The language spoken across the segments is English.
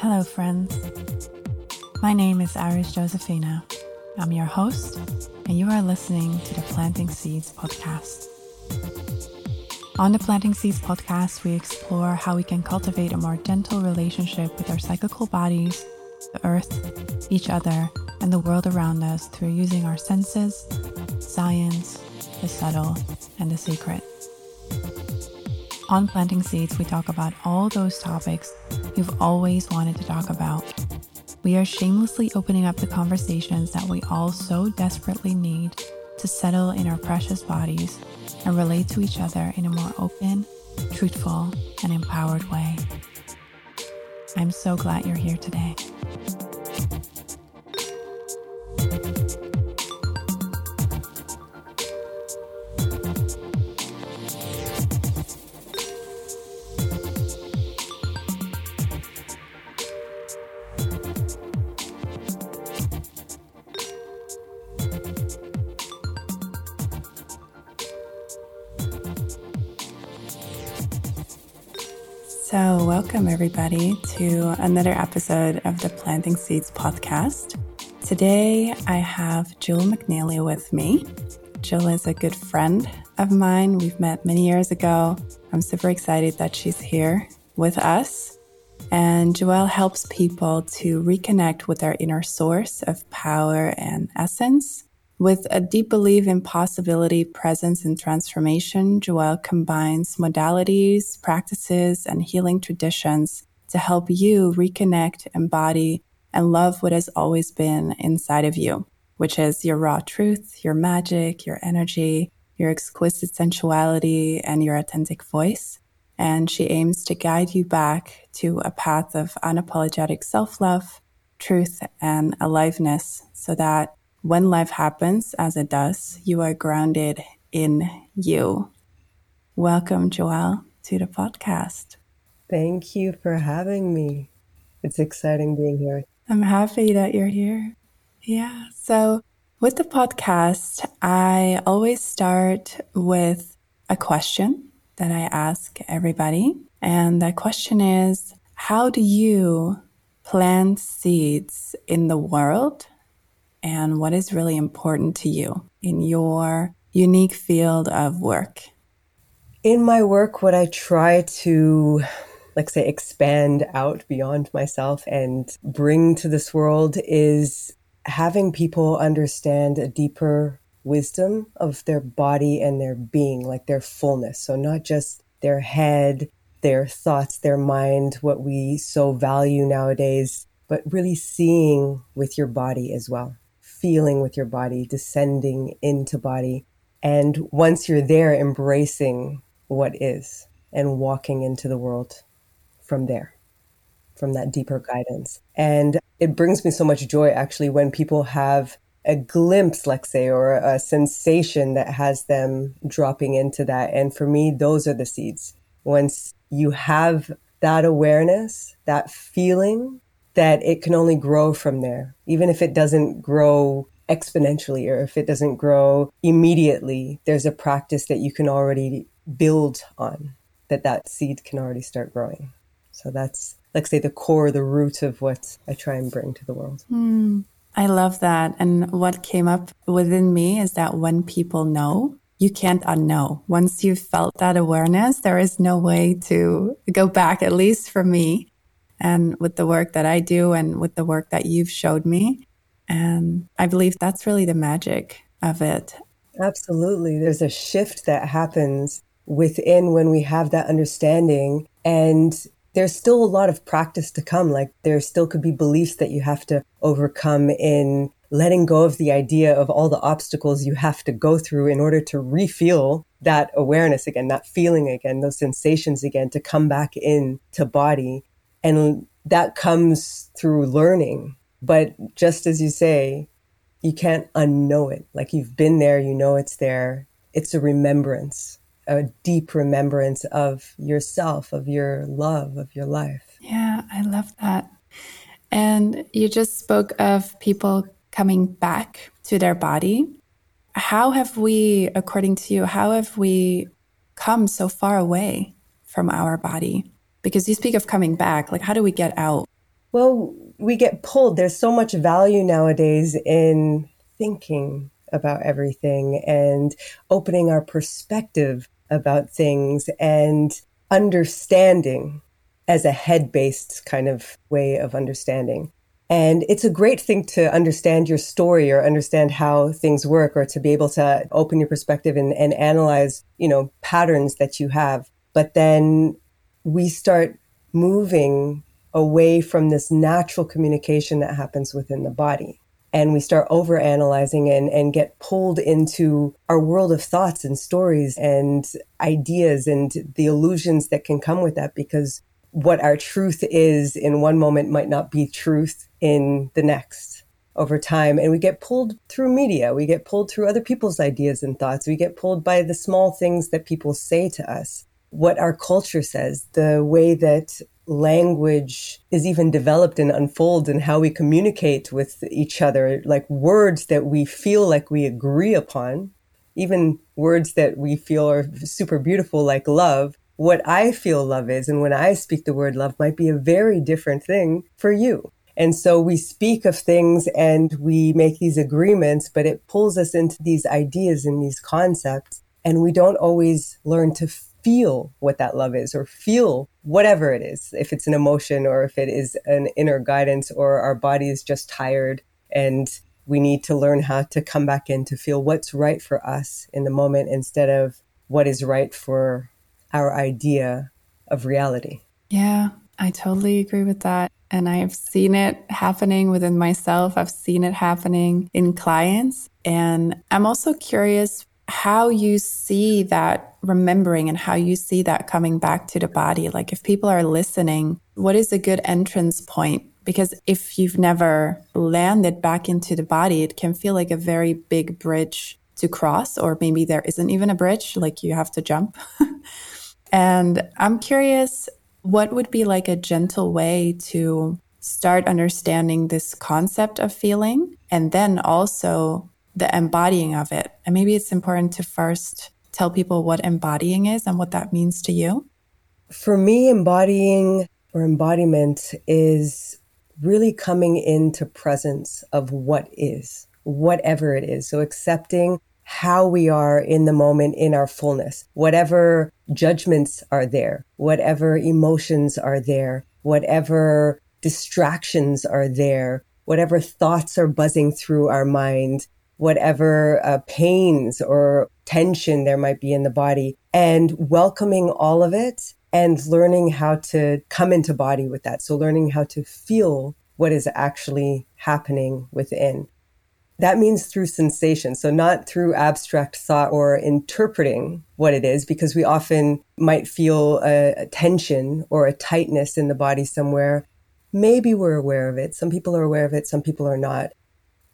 Hello, friends. My name is Iris Josephina. I'm your host, and you are listening to the Planting Seeds podcast. On the Planting Seeds podcast, we explore how we can cultivate a more gentle relationship with our cyclical bodies, the earth, each other, and the world around us through using our senses, science, the subtle, and the sacred. On Planting Seeds, we talk about all those topics you've always wanted to talk about. We are shamelessly opening up the conversations that we all so desperately need to settle in our precious bodies and relate to each other in a more open, truthful, and empowered way. I'm so glad you're here today. So, welcome everybody to another episode of the Planting Seeds podcast. Today, I have Juel McNeilly with me. Juel is a good friend of mine. We've met many years ago. I'm super excited that she's here with us. And Juel helps people to reconnect with their inner source of power and essence with a deep belief in possibility, presence, and transformation, Juel combines modalities, practices, and healing traditions to help you reconnect, embody, and love what has always been inside of you, which is your raw truth, your magic, your energy, your exquisite sensuality, and your authentic voice. And she aims to guide you back to a path of unapologetic self love, truth, and aliveness so that when life happens, as it does, you are grounded in you. Welcome, Juel, to the podcast. Thank you for having me. It's exciting being here. I'm happy that you're here. Yeah. So, with the podcast, I always start with a question that I ask everybody. And that question is How do you plant seeds in the world and what is really important to you in your unique field of work? In my work, what I try to, like, say, expand out beyond myself and bring to this world is having people understand a deeper wisdom of their body and their being, like their fullness. So, not just their head, their thoughts, their mind, what we so value nowadays, but really seeing with your body as well feeling with your body, descending into body. And once you're there, embracing what is and walking into the world from there, from that deeper guidance. And it brings me so much joy actually when people have a glimpse, let's say, or a sensation that has them dropping into that. And for me, those are the seeds. Once you have that awareness, that feeling, that it can only grow from there, even if it doesn't grow exponentially or if it doesn't grow immediately. There's a practice that you can already build on, that that seed can already start growing. So that's, let's say, the core, the root of what I try and bring to the world. Mm, I love that. And what came up within me is that when people know, you can't unknow. Once you've felt that awareness, there is no way to go back, at least for me and with the work that I do and with the work that you've showed me. And I believe that's really the magic of it. Absolutely. There's a shift that happens within when we have that understanding. And there's still a lot of practice to come. Like there still could be beliefs that you have to overcome in letting go of the idea of all the obstacles you have to go through in order to refeel that awareness again, that feeling again, those sensations again, to come back in to body. And that comes through learning. But just as you say, you can't unknow it. Like you've been there, you know it's there. It's a remembrance, a deep remembrance of yourself, of your love, of your life. Yeah, I love that. And you just spoke of people coming back to their body. How have we, according to you, how have we come so far away from our body? Because you speak of coming back, like how do we get out? Well, we get pulled. There's so much value nowadays in thinking about everything and opening our perspective about things and understanding as a head based kind of way of understanding. And it's a great thing to understand your story or understand how things work or to be able to open your perspective and, and analyze, you know, patterns that you have. But then we start moving away from this natural communication that happens within the body. And we start over analyzing and, and get pulled into our world of thoughts and stories and ideas and the illusions that can come with that because what our truth is in one moment might not be truth in the next over time. And we get pulled through media. We get pulled through other people's ideas and thoughts. We get pulled by the small things that people say to us, what our culture says, the way that language is even developed and unfolds and how we communicate with each other, like words that we feel like we agree upon, even words that we feel are super beautiful, like love. What I feel love is, and when I speak the word love, might be a very different thing for you. And so we speak of things and we make these agreements, but it pulls us into these ideas and these concepts. And we don't always learn to feel what that love is or feel whatever it is, if it's an emotion or if it is an inner guidance or our body is just tired and we need to learn how to come back in to feel what's right for us in the moment instead of what is right for our idea of reality. Yeah, I totally agree with that. And I've seen it happening within myself. I've seen it happening in clients. And I'm also curious how you see that remembering and how you see that coming back to the body. Like if people are listening, what is a good entrance point? Because if you've never landed back into the body, it can feel like a very big bridge to cross, or maybe there isn't even a bridge, like you have to jump. and I'm curious, what would be like a gentle way to start understanding this concept of feeling and then also the embodying of it. And maybe it's important to first tell people what embodying is and what that means to you. For me, embodying or embodiment is really coming into presence of what is, whatever it is. So accepting how we are in the moment in our fullness, whatever judgments are there, whatever emotions are there, whatever distractions are there, whatever thoughts are buzzing through our mind, whatever uh, pains or tension there might be in the body and welcoming all of it and learning how to come into body with that. So learning how to feel what is actually happening within. That means through sensation. So not through abstract thought or interpreting what it is, because we often might feel a, a tension or a tightness in the body somewhere. Maybe we're aware of it. Some people are aware of it. Some people are not.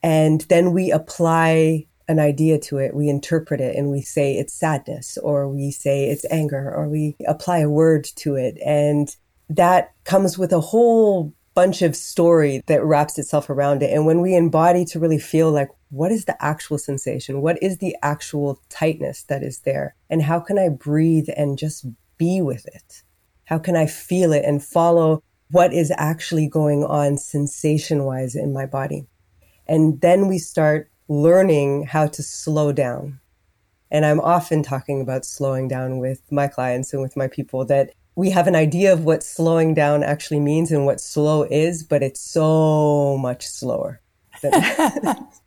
And then we apply an idea to it, we interpret it and we say it's sadness or we say it's anger or we apply a word to it. And that comes with a whole bunch of story that wraps itself around it. And when we embody to really feel like, what is the actual sensation? What is the actual tightness that is there? And how can I breathe and just be with it? How can I feel it and follow what is actually going on sensation wise in my body? And then we start learning how to slow down. And I'm often talking about slowing down with my clients and with my people that we have an idea of what slowing down actually means and what slow is, but it's so much slower.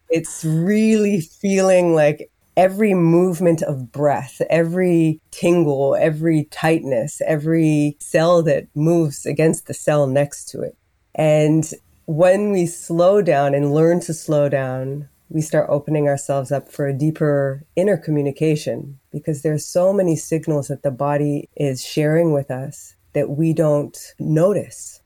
it's really feeling like every movement of breath, every tingle, every tightness, every cell that moves against the cell next to it. And when we slow down and learn to slow down, we start opening ourselves up for a deeper inner communication because there's so many signals that the body is sharing with us that we don't notice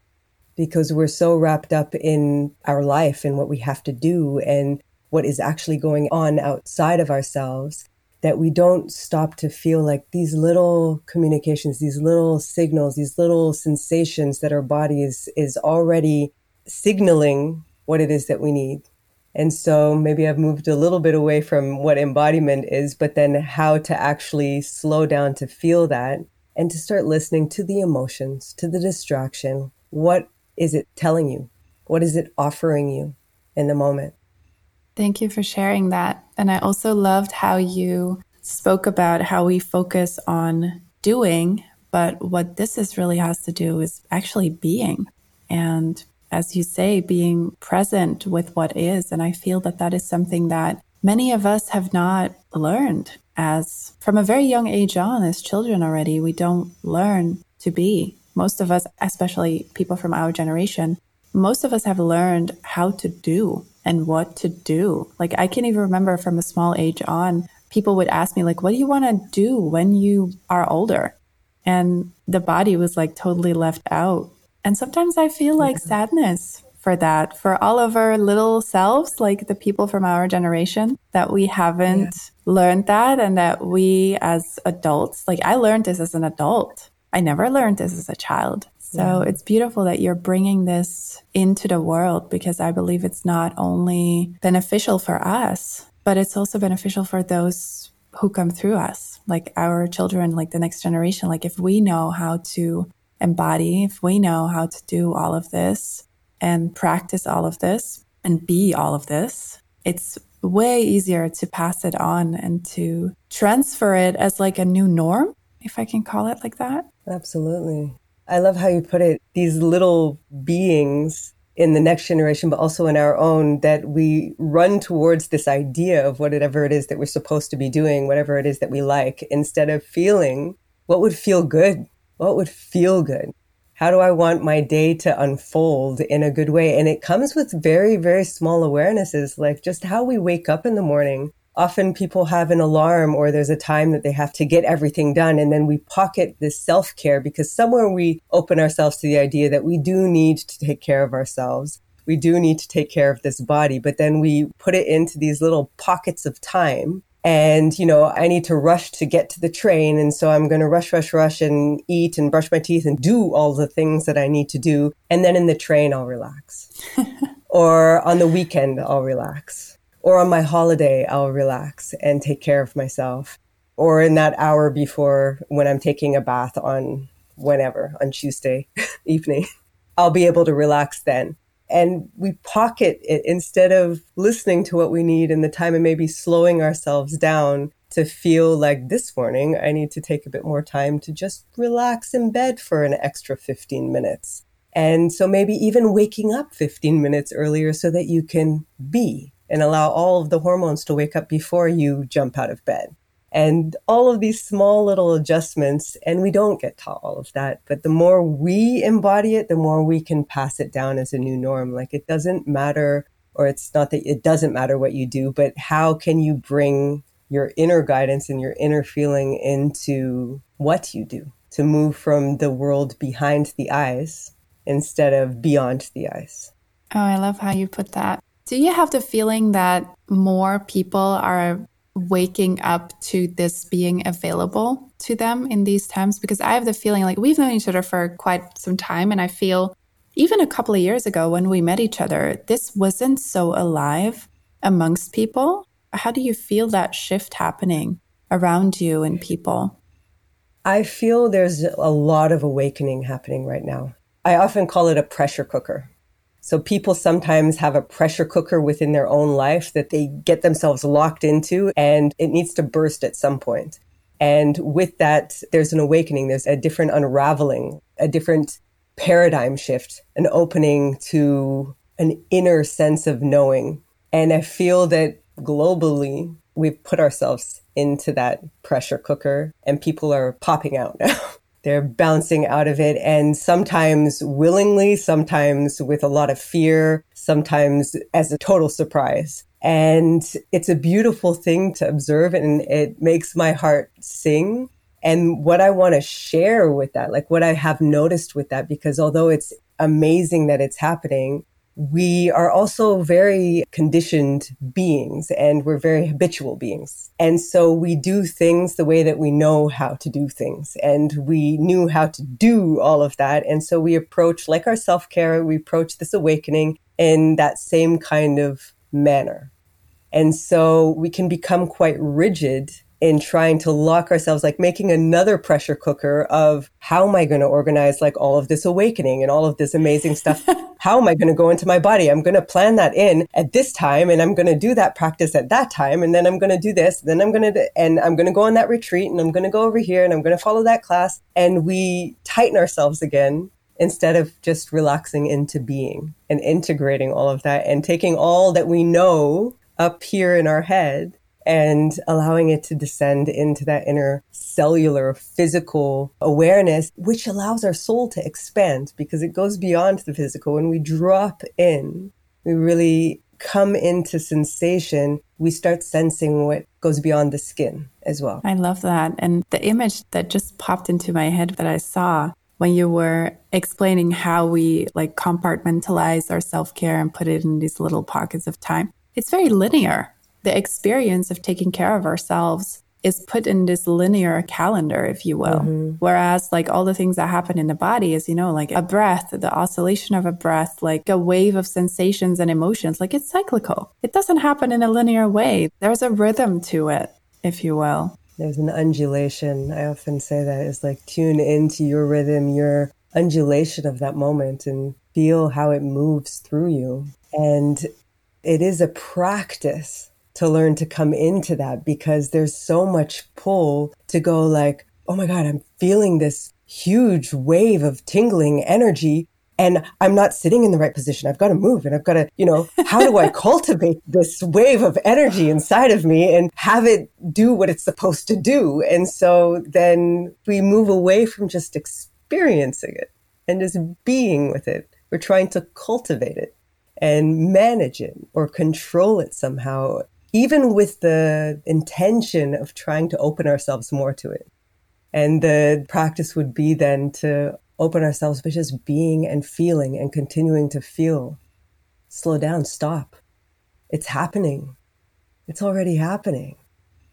because we're so wrapped up in our life and what we have to do and what is actually going on outside of ourselves that we don't stop to feel like these little communications, these little signals, these little sensations that our body is, is already signaling what it is that we need. And so maybe I've moved a little bit away from what embodiment is, but then how to actually slow down to feel that and to start listening to the emotions, to the distraction. What is it telling you? What is it offering you in the moment? Thank you for sharing that. And I also loved how you spoke about how we focus on doing, but what this is really has to do is actually being. And as you say, being present with what is. And I feel that that is something that many of us have not learned as from a very young age on, as children already. We don't learn to be. Most of us, especially people from our generation, most of us have learned how to do and what to do. Like I can't even remember from a small age on, people would ask me like, what do you want to do when you are older? And the body was like totally left out. And sometimes I feel like sadness for that, for all of our little selves, like the people from our generation, that we haven't yeah. learned that and that we as adults, like I learned this as an adult. I never learned this as a child. So yeah. it's beautiful that you're bringing this into the world because I believe it's not only beneficial for us, but it's also beneficial for those who come through us, like our children, like the next generation. Like if we know how to embody, if we know how to do all of this and practice all of this and be all of this, it's way easier to pass it on and to transfer it as like a new norm, if I can call it like that. Absolutely. I love how you put it. These little beings in the next generation, but also in our own, that we run towards this idea of whatever it is that we're supposed to be doing, whatever it is that we like, instead of feeling what would feel good what would feel good? How do I want my day to unfold in a good way? And it comes with very, very small awarenesses, like just how we wake up in the morning. Often people have an alarm or there's a time that they have to get everything done. And then we pocket this self care because somewhere we open ourselves to the idea that we do need to take care of ourselves. We do need to take care of this body, but then we put it into these little pockets of time and you know i need to rush to get to the train and so i'm going to rush rush rush and eat and brush my teeth and do all the things that i need to do and then in the train i'll relax. Or on the weekend i'll relax. Or on my holiday i'll relax and take care of myself. Or in that hour before when i'm taking a bath on whenever on tuesday evening i'll be able to relax then and we pocket it instead of listening to what we need in the time and maybe slowing ourselves down to feel like this morning I need to take a bit more time to just relax in bed for an extra 15 minutes. And so maybe even waking up 15 minutes earlier so that you can be and allow all of the hormones to wake up before you jump out of bed and all of these small little adjustments. And we don't get taught all of that. But the more we embody it, the more we can pass it down as a new norm. Like it doesn't matter, or it's not that it doesn't matter what you do, but how can you bring your inner guidance and your inner feeling into what you do to move from the world behind the eyes instead of beyond the eyes? Oh, I love how you put that. Do you have the feeling that more people are waking up to this being available to them in these times because I have the feeling like we've known each other for quite some time. And I feel even a couple of years ago when we met each other, this wasn't so alive amongst people. How do you feel that shift happening around you and people? I feel there's a lot of awakening happening right now. I often call it a pressure cooker. So people sometimes have a pressure cooker within their own life that they get themselves locked into and it needs to burst at some point. And with that, there's an awakening. There's a different unraveling, a different paradigm shift, an opening to an inner sense of knowing. And I feel that globally, we've put ourselves into that pressure cooker and people are popping out now. They're bouncing out of it and sometimes willingly, sometimes with a lot of fear, sometimes as a total surprise. And it's a beautiful thing to observe and it makes my heart sing. And what I want to share with that, like what I have noticed with that, because although it's amazing that it's happening, we are also very conditioned beings and we're very habitual beings. And so we do things the way that we know how to do things. And we knew how to do all of that. And so we approach, like our self care, we approach this awakening in that same kind of manner. And so we can become quite rigid in trying to lock ourselves, like making another pressure cooker of how am I going to organize like all of this awakening and all of this amazing stuff? how am I going to go into my body? I'm going to plan that in at this time and I'm going to do that practice at that time. And then I'm going to do this. Then I'm going to, and I'm going to go on that retreat and I'm going to go over here and I'm going to follow that class. And we tighten ourselves again instead of just relaxing into being and integrating all of that and taking all that we know up here in our head and allowing it to descend into that inner cellular physical awareness, which allows our soul to expand because it goes beyond the physical. When we drop in, we really come into sensation, we start sensing what goes beyond the skin as well. I love that. And the image that just popped into my head that I saw when you were explaining how we like compartmentalize our self care and put it in these little pockets of time, it's very linear the experience of taking care of ourselves is put in this linear calendar, if you will. Mm-hmm. Whereas, like all the things that happen in the body is, you know, like a breath, the oscillation of a breath, like a wave of sensations and emotions, like it's cyclical. It doesn't happen in a linear way. There's a rhythm to it, if you will. There's an undulation. I often say that is like tune into your rhythm, your undulation of that moment, and feel how it moves through you. And it is a practice to learn to come into that because there's so much pull to go like, oh my God, I'm feeling this huge wave of tingling energy and I'm not sitting in the right position. I've got to move and I've got to, you know, how do I cultivate this wave of energy inside of me and have it do what it's supposed to do? And so then we move away from just experiencing it and just being with it. We're trying to cultivate it and manage it or control it somehow even with the intention of trying to open ourselves more to it. And the practice would be then to open ourselves by just being and feeling and continuing to feel. Slow down, stop. It's happening. It's already happening.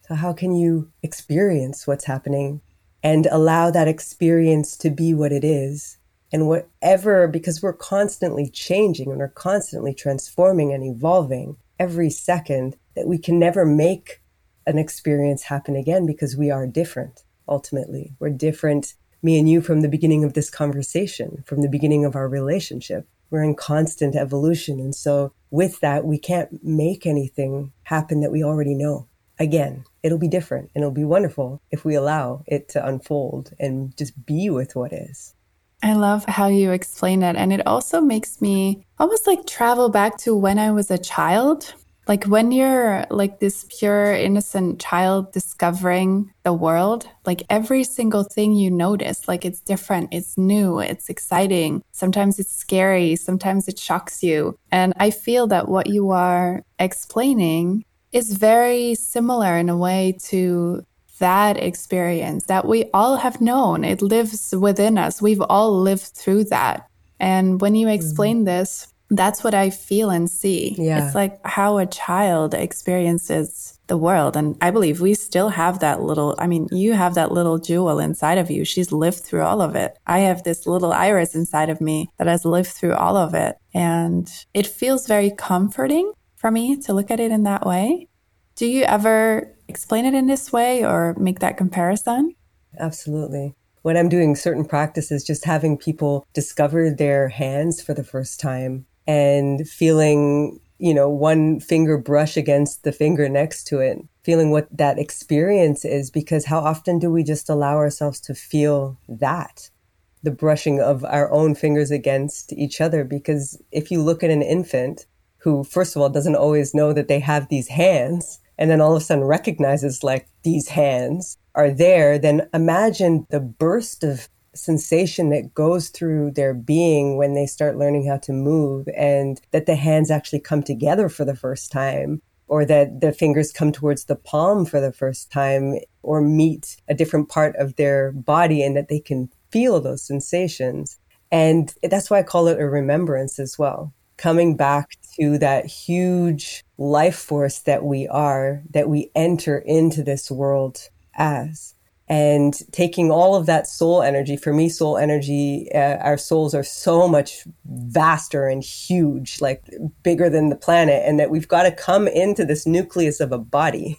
So, how can you experience what's happening and allow that experience to be what it is? And whatever, because we're constantly changing and we're constantly transforming and evolving every second, that we can never make an experience happen again because we are different ultimately. We're different, me and you, from the beginning of this conversation, from the beginning of our relationship. We're in constant evolution. And so, with that, we can't make anything happen that we already know. Again, it'll be different and it'll be wonderful if we allow it to unfold and just be with what is. I love how you explain it. And it also makes me almost like travel back to when I was a child like when you're like this pure innocent child discovering the world like every single thing you notice like it's different it's new it's exciting sometimes it's scary sometimes it shocks you and i feel that what you are explaining is very similar in a way to that experience that we all have known it lives within us we've all lived through that and when you mm-hmm. explain mm-hmm. this that's what I feel and see. Yeah. It's like how a child experiences the world. And I believe we still have that little, I mean, you have that little Juel inside of you. She's lived through all of it. I have this little iris inside of me that has lived through all of it. And it feels very comforting for me to look at it in that way. Do you ever explain it in this way or make that comparison? Absolutely when I'm doing certain practices, just having people discover their hands for the first time and feeling, you know, one finger brush against the finger next to it, feeling what that experience is, because how often do we just allow ourselves to feel that? The brushing of our own fingers against each other. Because if you look at an infant who, first of all, doesn't always know that they have these hands, and then all of a sudden recognizes like these hands are there, then imagine the burst of sensation that goes through their being when they start learning how to move and that the hands actually come together for the first time or that the fingers come towards the palm for the first time or meet a different part of their body and that they can feel those sensations. And that's why I call it a remembrance as well. Coming back to that huge life force that we are, that we enter into this world as and taking all of that soul energy for me soul energy uh, our souls are so much vaster and huge like bigger than the planet and that we've got to come into this nucleus of a body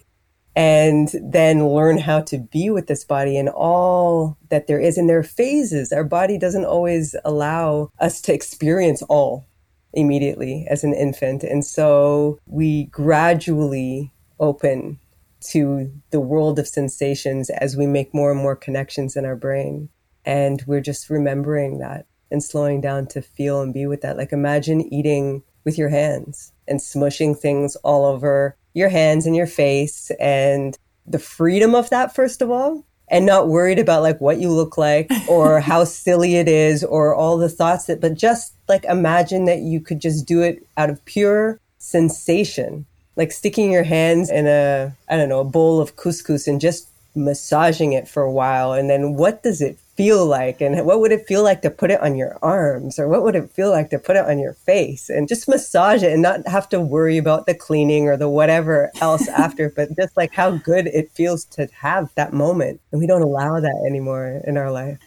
and then learn how to be with this body and all that there is. And there are phases. Our body doesn't always allow us to experience all immediately as an infant. And so we gradually open to the world of sensations as we make more and more connections in our brain. And we're just remembering that and slowing down to feel and be with that. Like imagine eating with your hands and smushing things all over your hands and your face and the freedom of that, first of all, and not worried about like what you look like or how silly it is or all the thoughts that, but just like imagine that you could just do it out of pure sensation, like sticking your hands in a, I don't know, a bowl of couscous and just massaging it for a while. And then what does it feel like? And what would it feel like to put it on your arms? Or what would it feel like to put it on your face? And just massage it and not have to worry about the cleaning or the whatever else after but just like how good it feels to have that moment. And we don't allow that anymore in our life.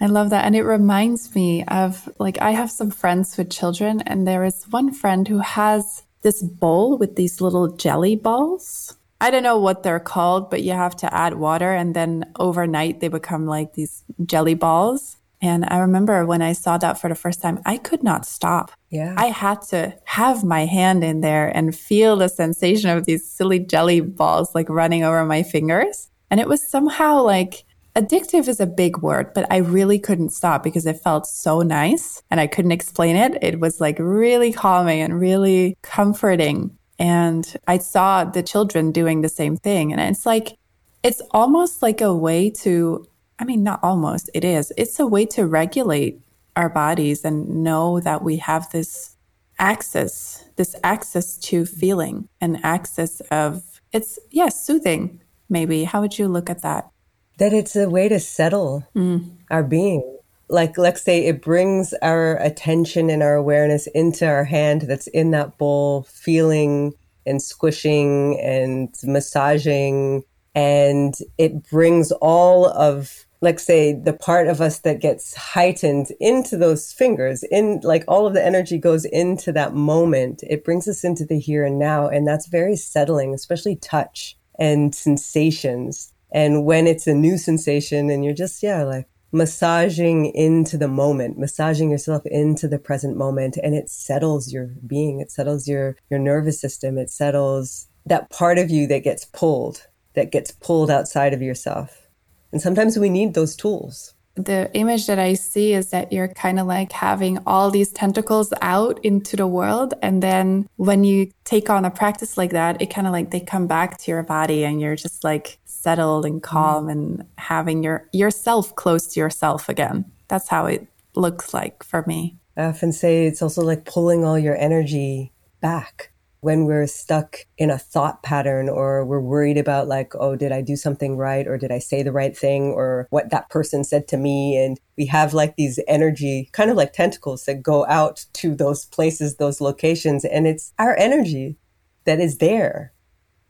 I love that. And it reminds me of like, I have some friends with children, and there is one friend who has this bowl with these little jelly balls. I don't know what they're called, but you have to add water and then overnight they become like these jelly balls. And I remember when I saw that for the first time, I could not stop. Yeah. I had to have my hand in there and feel the sensation of these silly jelly balls like running over my fingers. And it was somehow like addictive is a big word, but I really couldn't stop because it felt so nice and I couldn't explain it. It was like really calming and really comforting. And I saw the children doing the same thing. And it's like, it's almost like a way to, I mean, not almost, it is. It's a way to regulate our bodies and know that we have this access, this access to feeling and access of, it's, yes, yeah, soothing, maybe. How would you look at that? That it's a way to settle mm. our being like let's say it brings our attention and our awareness into our hand that's in that bowl feeling and squishing and massaging and it brings all of like say the part of us that gets heightened into those fingers in like all of the energy goes into that moment. It brings us into the here and now and that's very settling especially touch and sensations. And when it's a new sensation and you're just yeah like massaging into the moment, massaging yourself into the present moment, and it settles your being. It settles your your nervous system. It settles that part of you that gets pulled, that gets pulled outside of yourself. And sometimes we need those tools. The image that I see is that you're kind of like having all these tentacles out into the world. And then when you take on a practice like that, it kind of like they come back to your body and you're just like settled and calm mm-hmm. and having your yourself close to yourself again. That's how it looks like for me. I often say it's also like pulling all your energy back when we're stuck in a thought pattern or we're worried about like oh did i do something right or did i say the right thing or what that person said to me and we have like these energy kind of like tentacles that go out to those places those locations and it's our energy that is there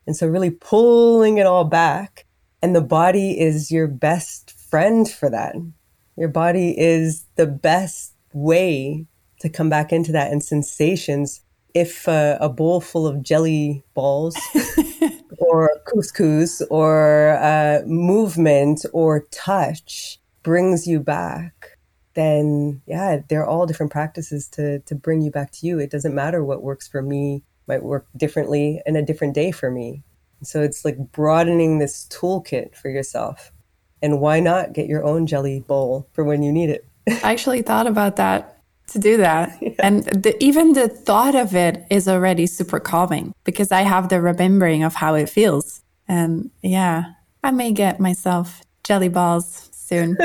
and so really pulling it all back and the body is your best friend for that. Your body is the best way to come back into that and sensations. If uh, a bowl full of jelly balls or couscous or uh, movement or touch brings you back, then yeah, they're all different practices to, to bring you back to you. It doesn't matter what works for me, might work differently in a different day for me. So it's like broadening this toolkit for yourself. And why not get your own jelly bowl for when you need it? I actually thought about that to do that. Yeah. And the, even the thought of it is already super calming because I have the remembering of how it feels. And yeah, I may get myself jelly balls soon.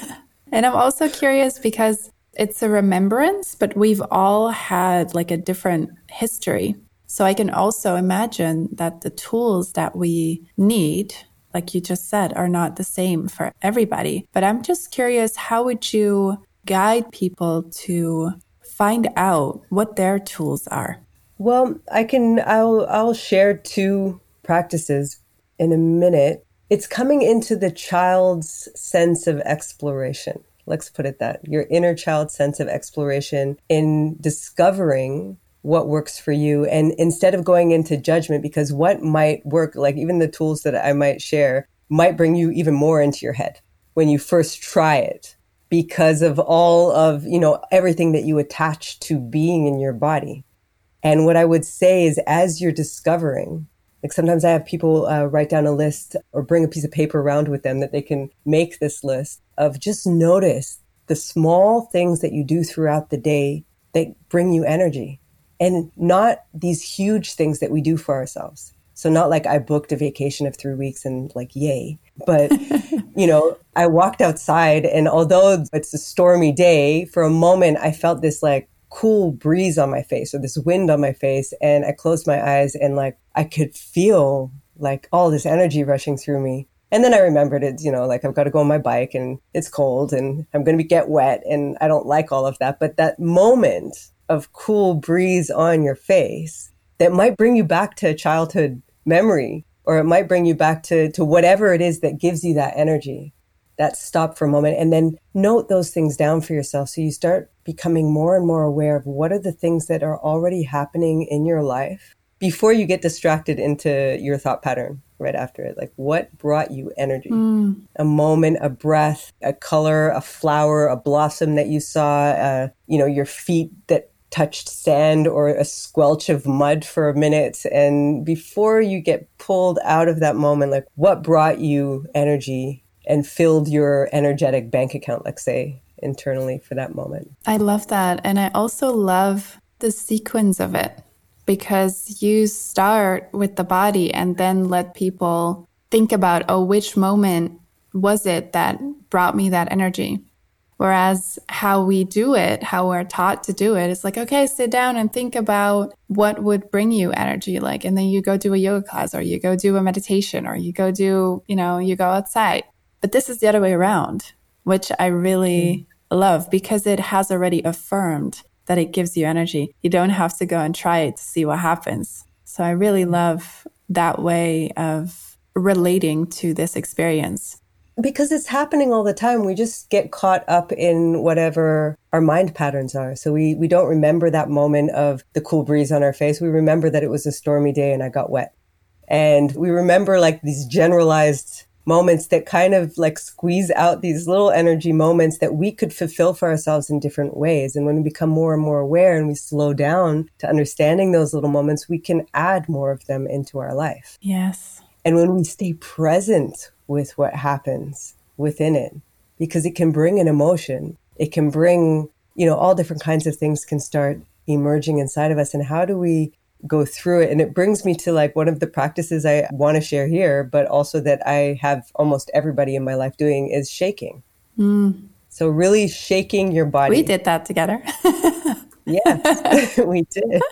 and I'm also curious because it's a remembrance, but we've all had like a different history so I can also imagine that the tools that we need, like you just said, are not the same for everybody. But I'm just curious, how would you guide people to find out what their tools are? Well, I can I'll I'll share two practices in a minute. It's coming into the child's sense of exploration. Let's put it that. Your inner child sense of exploration in discovering what works for you. And instead of going into judgment, because what might work, like even the tools that I might share, might bring you even more into your head when you first try it because of all of, you know, everything that you attach to being in your body. And what I would say is as you're discovering, like sometimes I have people uh, write down a list or bring a piece of paper around with them that they can make this list of just notice the small things that you do throughout the day that bring you energy and not these huge things that we do for ourselves. So not like I booked a vacation of three weeks and like, yay. But, you know, I walked outside and although it's a stormy day, for a moment, I felt this like cool breeze on my face or this wind on my face. And I closed my eyes and like I could feel like all this energy rushing through me. And then I remembered it, you know, like I've got to go on my bike and it's cold and I'm going to get wet and I don't like all of that. But that moment of cool breeze on your face that might bring you back to a childhood memory or it might bring you back to, to whatever it is that gives you that energy that stop for a moment and then note those things down for yourself. So you start becoming more and more aware of what are the things that are already happening in your life before you get distracted into your thought pattern right after it. Like what brought you energy? Mm. a moment a breath a color a flower a blossom that you saw uh, you know your feet that touched sand or a squelch of mud for a minute and before you get pulled out of that moment like what brought you energy and filled your energetic bank account, let's say, internally for that moment. I love that. And I also love the sequence of it because you start with the body and then let people think about, oh, which moment was it that brought me that energy? Whereas how we do it, how we're taught to do it, it's like, okay, sit down and think about what would bring you energy. Like, and then you go do a yoga class or you go do a meditation or you go do, you know, you go outside. But this is the other way around, which I really mm. love because it has already affirmed that it gives you energy. You don't have to go and try it to see what happens. So I really mm. love that way of relating to this experience. Because it's happening all the time. We just get caught up in whatever our mind patterns are. So we, we don't remember that moment of the cool breeze on our face. We remember that it was a stormy day and I got wet. And we remember like these generalized moments that kind of like squeeze out these little energy moments that we could fulfill for ourselves in different ways. And when we become more and more aware and we slow down to understanding those little moments, we can add more of them into our life. Yes. And when we stay present with what happens within it, because it can bring an emotion, it can bring, you know, all different kinds of things can start emerging inside of us. And how do we go through it. And it brings me to like one of the practices I want to share here, but also that I have almost everybody in my life doing is shaking. Mm. So, really shaking your body. We did that together. yes, we did.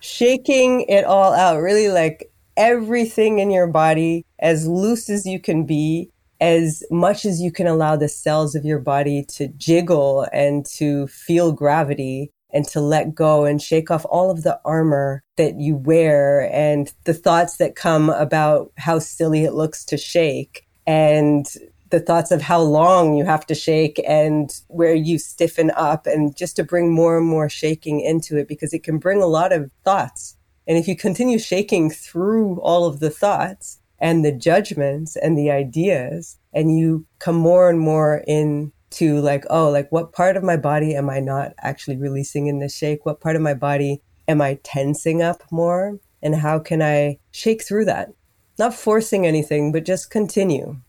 shaking it all out, really like everything in your body as loose as you can be, as much as you can allow the cells of your body to jiggle and to feel gravity and to let go and shake off all of the armor that you wear and the thoughts that come about how silly it looks to shake and the thoughts of how long you have to shake and where you stiffen up and just to bring more and more shaking into it because it can bring a lot of thoughts. And if you continue shaking through all of the thoughts and the judgments and the ideas and you come more and more in to like, oh, like what part of my body am I not actually releasing in the shake? What part of my body am I tensing up more? And how can I shake through that? Not forcing anything, but just continue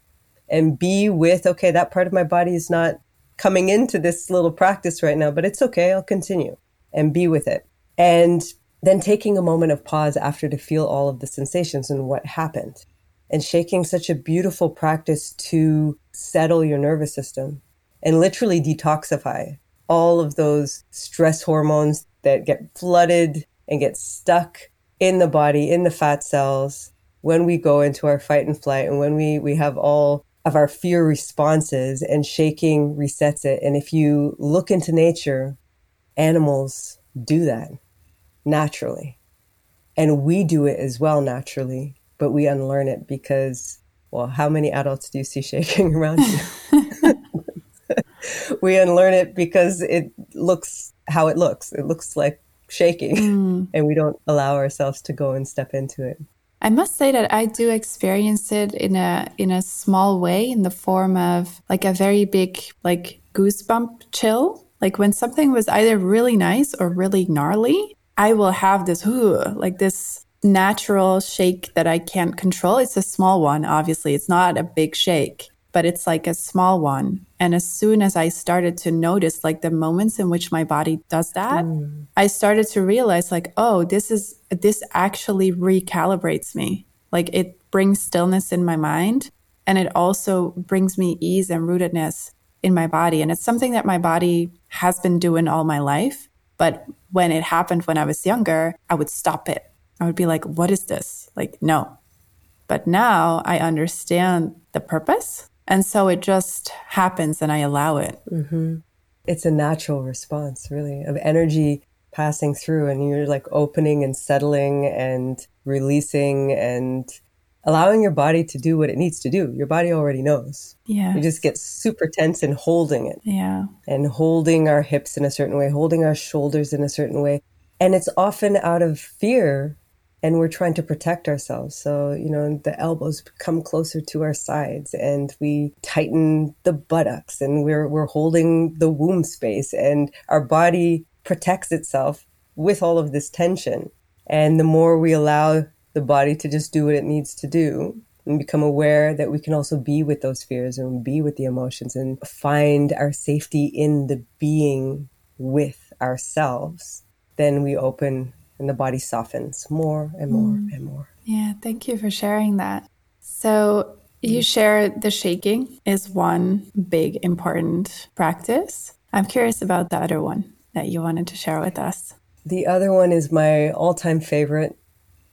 and be with, okay, that part of my body is not coming into this little practice right now, but it's okay. I'll continue and be with it. And then taking a moment of pause after to feel all of the sensations and what happened. And shaking such a beautiful practice to settle your nervous system and literally detoxify all of those stress hormones that get flooded and get stuck in the body, in the fat cells when we go into our fight and flight and when we, we have all of our fear responses and shaking resets it. And if you look into nature, animals do that naturally. And we do it as well naturally, but we unlearn it because, well, how many adults do you see shaking around you? we unlearn it because it looks how it looks. It looks like shaking mm. and we don't allow ourselves to go and step into it. I must say that I do experience it in a in a small way in the form of like a very big like goosebump chill. Like when something was either really nice or really gnarly, I will have this like this natural shake that I can't control. It's a small one, obviously. It's not a big shake, but it's like a small one. And as soon as I started to notice like the moments in which my body does that, mm. I started to realize like, oh, this is, this actually recalibrates me. Like it brings stillness in my mind and it also brings me ease and rootedness in my body. And it's something that my body has been doing all my life. But when it happened when I was younger, I would stop it I would be like, what is this? Like, no. But now I understand the purpose. And so it just happens and I allow it. Mm-hmm. It's a natural response, really, of energy passing through and you're like opening and settling and releasing and allowing your body to do what it needs to do. Your body already knows. Yeah. You just get super tense and holding it. Yeah. And holding our hips in a certain way, holding our shoulders in a certain way. And it's often out of fear and we're trying to protect ourselves. So, you know, the elbows come closer to our sides and we tighten the buttocks and we're, we're holding the womb space and our body protects itself with all of this tension. And the more we allow the body to just do what it needs to do and become aware that we can also be with those fears and be with the emotions and find our safety in the being with ourselves, then we open and the body softens more and more mm. and more. Yeah, thank you for sharing that. So, you share the shaking is one big important practice. I'm curious about the other one that you wanted to share with us. The other one is my all time favorite.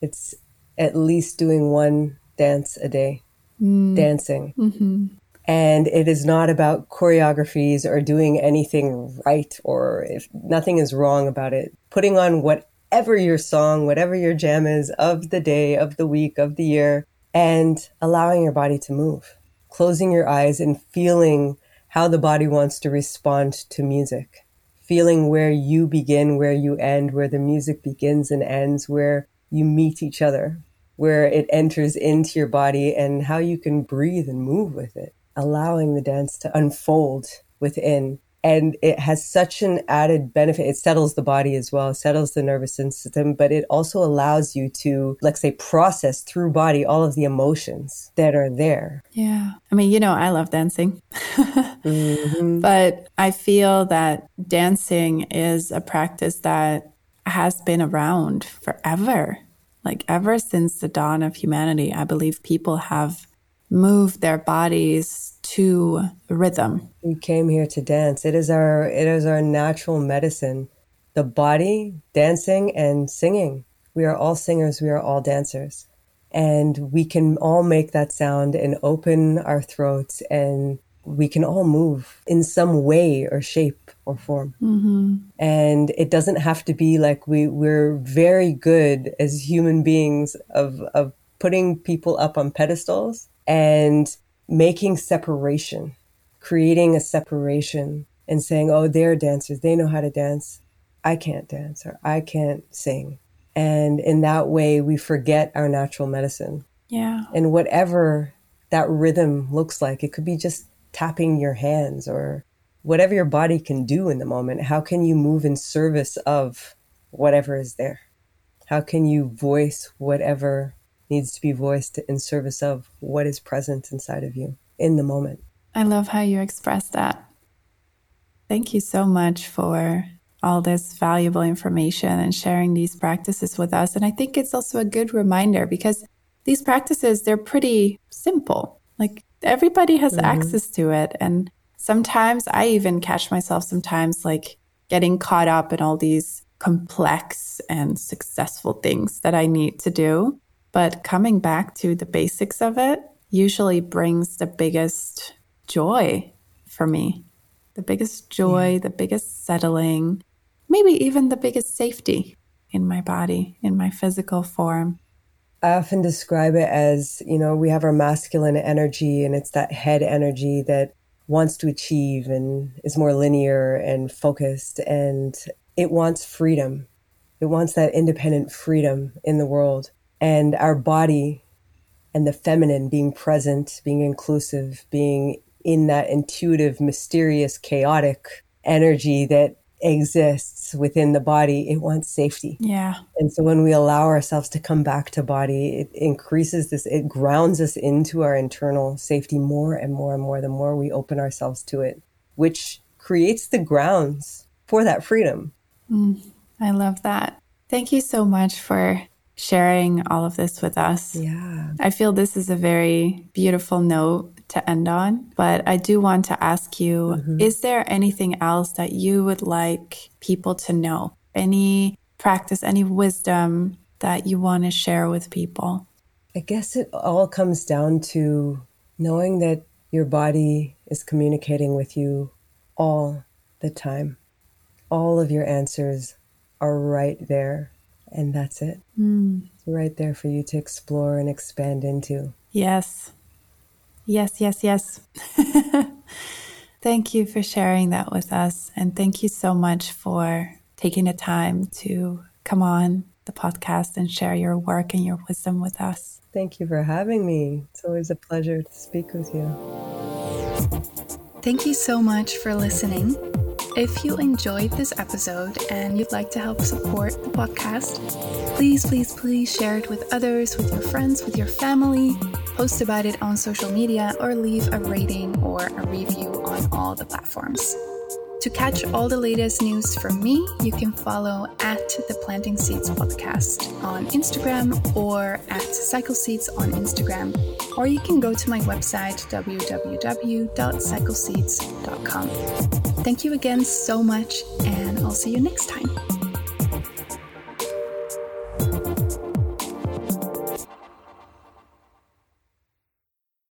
It's at least doing one dance a day, mm. dancing. Mm-hmm. And it is not about choreographies or doing anything right or if nothing is wrong about it. Putting on what whatever your song, whatever your jam is of the day, of the week, of the year, and allowing your body to move. Closing your eyes and feeling how the body wants to respond to music. Feeling where you begin, where you end, where the music begins and ends, where you meet each other, where it enters into your body and how you can breathe and move with it. Allowing the dance to unfold within and it has such an added benefit. It settles the body as well, settles the nervous system, but it also allows you to, let's say, process through body all of the emotions that are there. Yeah. I mean, you know, I love dancing, mm-hmm. but I feel that dancing is a practice that has been around forever. Like ever since the dawn of humanity, I believe people have moved their bodies to rhythm. We came here to dance. It is our it is our natural medicine. The body, dancing and singing. We are all singers, we are all dancers. And we can all make that sound and open our throats and we can all move in some way or shape or form. Mm-hmm. And it doesn't have to be like we, we're very good as human beings of, of putting people up on pedestals and making separation, creating a separation and saying, oh, they're dancers. They know how to dance. I can't dance or I can't sing. And in that way, we forget our natural medicine. Yeah. And whatever that rhythm looks like, it could be just tapping your hands or whatever your body can do in the moment. How can you move in service of whatever is there? How can you voice whatever needs to be voiced in service of what is present inside of you in the moment. I love how you express that. Thank you so much for all this valuable information and sharing these practices with us. And I think it's also a good reminder because these practices, they're pretty simple. Like everybody has mm-hmm. access to it. And sometimes I even catch myself sometimes like getting caught up in all these complex and successful things that I need to do. But coming back to the basics of it usually brings the biggest joy for me. The biggest joy, yeah. the biggest settling, maybe even the biggest safety in my body, in my physical form. I often describe it as, you know, we have our masculine energy and it's that head energy that wants to achieve and is more linear and focused and it wants freedom It wants that independent freedom in the world. And our body and the feminine being present, being inclusive, being in that intuitive, mysterious, chaotic energy that exists within the body, it wants safety. Yeah. And so when we allow ourselves to come back to body, it increases this, it grounds us into our internal safety more and more and more the more we open ourselves to it, which creates the grounds for that freedom. Mm, I love that. Thank you so much for sharing all of this with us. Yeah. I feel this is a very beautiful note to end on, but I do want to ask you mm-hmm. is there anything else that you would like people to know? Any practice, any wisdom that you want to share with people? I guess it all comes down to knowing that your body is communicating with you all the time. All of your answers are right there, and that's it. Mm. It's right there for you to explore and expand into. Yes. Yes, yes, yes. thank you for sharing that with us. And thank you so much for taking the time to come on the podcast and share your work and your wisdom with us. Thank you for having me. It's always a pleasure to speak with you. Thank you so much for listening. If you enjoyed this episode and you'd like to help support the podcast, please, please, please share it with others, with your friends, with your family, post about it on social media, or leave a rating or a review on all the platforms. To catch all the latest news from me, you can follow at the Planting Seeds podcast on Instagram or at Cycle Seeds on Instagram, or you can go to my website www.cycleseeds.com. Thank you again so much, and I'll see you next time.